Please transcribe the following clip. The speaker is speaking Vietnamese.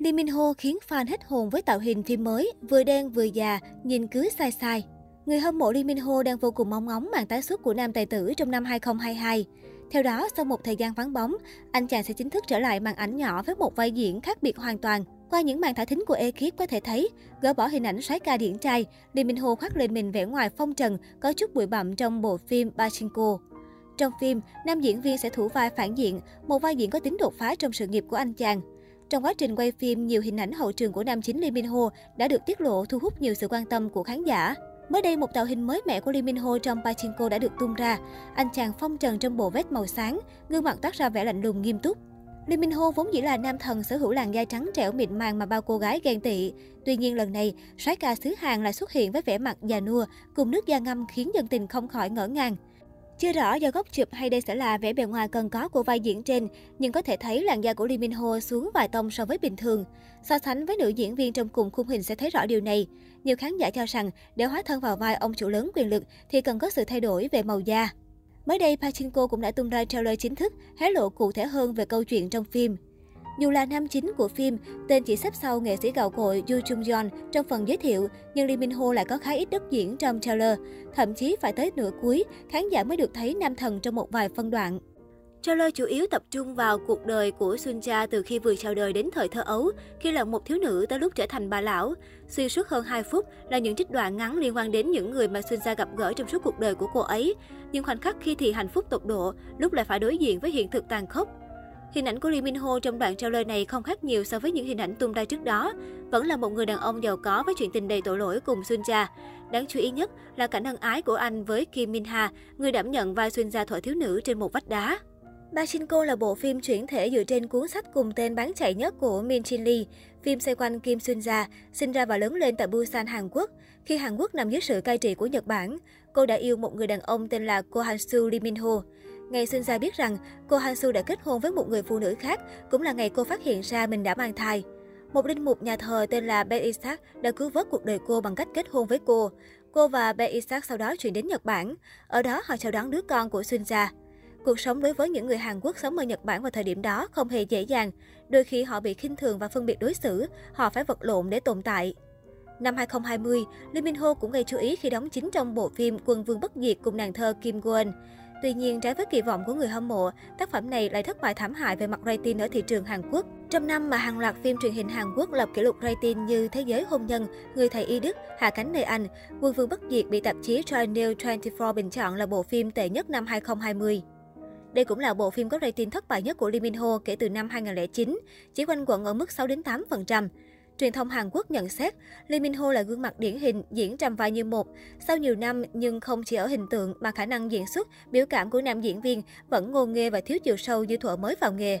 Lee Min Ho khiến fan hết hồn với tạo hình phim mới, vừa đen vừa già, nhìn cứ sai sai. Người hâm mộ Lee Min Ho đang vô cùng mong ngóng màn tái xuất của nam tài tử trong năm 2022. Theo đó, sau một thời gian vắng bóng, anh chàng sẽ chính thức trở lại màn ảnh nhỏ với một vai diễn khác biệt hoàn toàn. Qua những màn thả thính của ekip có thể thấy, gỡ bỏ hình ảnh soái ca điển trai, Lee Min Ho khoác lên mình vẻ ngoài phong trần, có chút bụi bặm trong bộ phim Pachinko. Trong phim, nam diễn viên sẽ thủ vai phản diện, một vai diễn có tính đột phá trong sự nghiệp của anh chàng. Trong quá trình quay phim, nhiều hình ảnh hậu trường của nam chính Lee Min Ho đã được tiết lộ thu hút nhiều sự quan tâm của khán giả. Mới đây, một tạo hình mới mẻ của Lee Min Ho trong Pachinko đã được tung ra. Anh chàng phong trần trong bộ vest màu sáng, gương mặt toát ra vẻ lạnh lùng nghiêm túc. Lee Min Ho vốn dĩ là nam thần sở hữu làn da trắng trẻo mịn màng mà bao cô gái ghen tị. Tuy nhiên lần này, soái ca xứ Hàn lại xuất hiện với vẻ mặt già nua, cùng nước da ngâm khiến dân tình không khỏi ngỡ ngàng. Chưa rõ do góc chụp hay đây sẽ là vẻ bề ngoài cần có của vai diễn trên, nhưng có thể thấy làn da của Lee Min Ho xuống vài tông so với bình thường. So sánh với nữ diễn viên trong cùng khung hình sẽ thấy rõ điều này. Nhiều khán giả cho rằng để hóa thân vào vai ông chủ lớn quyền lực thì cần có sự thay đổi về màu da. Mới đây, Pachinko cũng đã tung ra trailer chính thức, hé lộ cụ thể hơn về câu chuyện trong phim. Dù là nam chính của phim, tên chỉ xếp sau nghệ sĩ gạo cội Yoo Jung Yeon trong phần giới thiệu, nhưng Lee Min Ho lại có khá ít đất diễn trong trailer. Thậm chí phải tới nửa cuối, khán giả mới được thấy nam thần trong một vài phân đoạn. Trailer chủ yếu tập trung vào cuộc đời của Sun Cha từ khi vừa chào đời đến thời thơ ấu, khi là một thiếu nữ tới lúc trở thành bà lão. Xuyên suốt hơn 2 phút là những trích đoạn ngắn liên quan đến những người mà Sun Cha gặp gỡ trong suốt cuộc đời của cô ấy. Nhưng khoảnh khắc khi thì hạnh phúc tột độ, lúc lại phải đối diện với hiện thực tàn khốc. Hình ảnh của Lee Min Ho trong đoạn trailer này không khác nhiều so với những hình ảnh tung ra trước đó. Vẫn là một người đàn ông giàu có với chuyện tình đầy tội lỗi cùng Sun Cha. Đáng chú ý nhất là cảnh ân ái của anh với Kim Min Ha, người đảm nhận vai Sun Cha thuở thiếu nữ trên một vách đá. Pachinko là bộ phim chuyển thể dựa trên cuốn sách cùng tên bán chạy nhất của Min Jin Lee. Phim xoay quanh Kim Sun Ja, sinh ra và lớn lên tại Busan, Hàn Quốc. Khi Hàn Quốc nằm dưới sự cai trị của Nhật Bản, cô đã yêu một người đàn ông tên là Ko Han Soo Lee Min Ho. Ngày sinh ra biết rằng cô Han Su đã kết hôn với một người phụ nữ khác, cũng là ngày cô phát hiện ra mình đã mang thai. Một linh mục nhà thờ tên là Ben Isaac đã cứu vớt cuộc đời cô bằng cách kết hôn với cô. Cô và Ben Isaac sau đó chuyển đến Nhật Bản. Ở đó họ chào đón đứa con của Sunja. Cuộc sống đối với những người Hàn Quốc sống ở Nhật Bản vào thời điểm đó không hề dễ dàng. Đôi khi họ bị khinh thường và phân biệt đối xử, họ phải vật lộn để tồn tại. Năm 2020, Lee Min Ho cũng gây chú ý khi đóng chính trong bộ phim Quân vương bất diệt cùng nàng thơ Kim Go-eun. Tuy nhiên, trái với kỳ vọng của người hâm mộ, tác phẩm này lại thất bại thảm hại về mặt rating ở thị trường Hàn Quốc. Trong năm mà hàng loạt phim truyền hình Hàn Quốc lập kỷ lục rating như Thế giới hôn nhân, Người thầy y Đức, Hạ cánh nơi Anh, Quân vương bất diệt bị tạp chí Trial 24 bình chọn là bộ phim tệ nhất năm 2020. Đây cũng là bộ phim có rating thất bại nhất của Lee Min Ho kể từ năm 2009, chỉ quanh quẩn ở mức 6 đến 8%. Truyền thông Hàn Quốc nhận xét, Lee Min Ho là gương mặt điển hình diễn trăm vai như một. Sau nhiều năm nhưng không chỉ ở hình tượng mà khả năng diễn xuất, biểu cảm của nam diễn viên vẫn ngô nghê và thiếu chiều sâu như thuở mới vào nghề.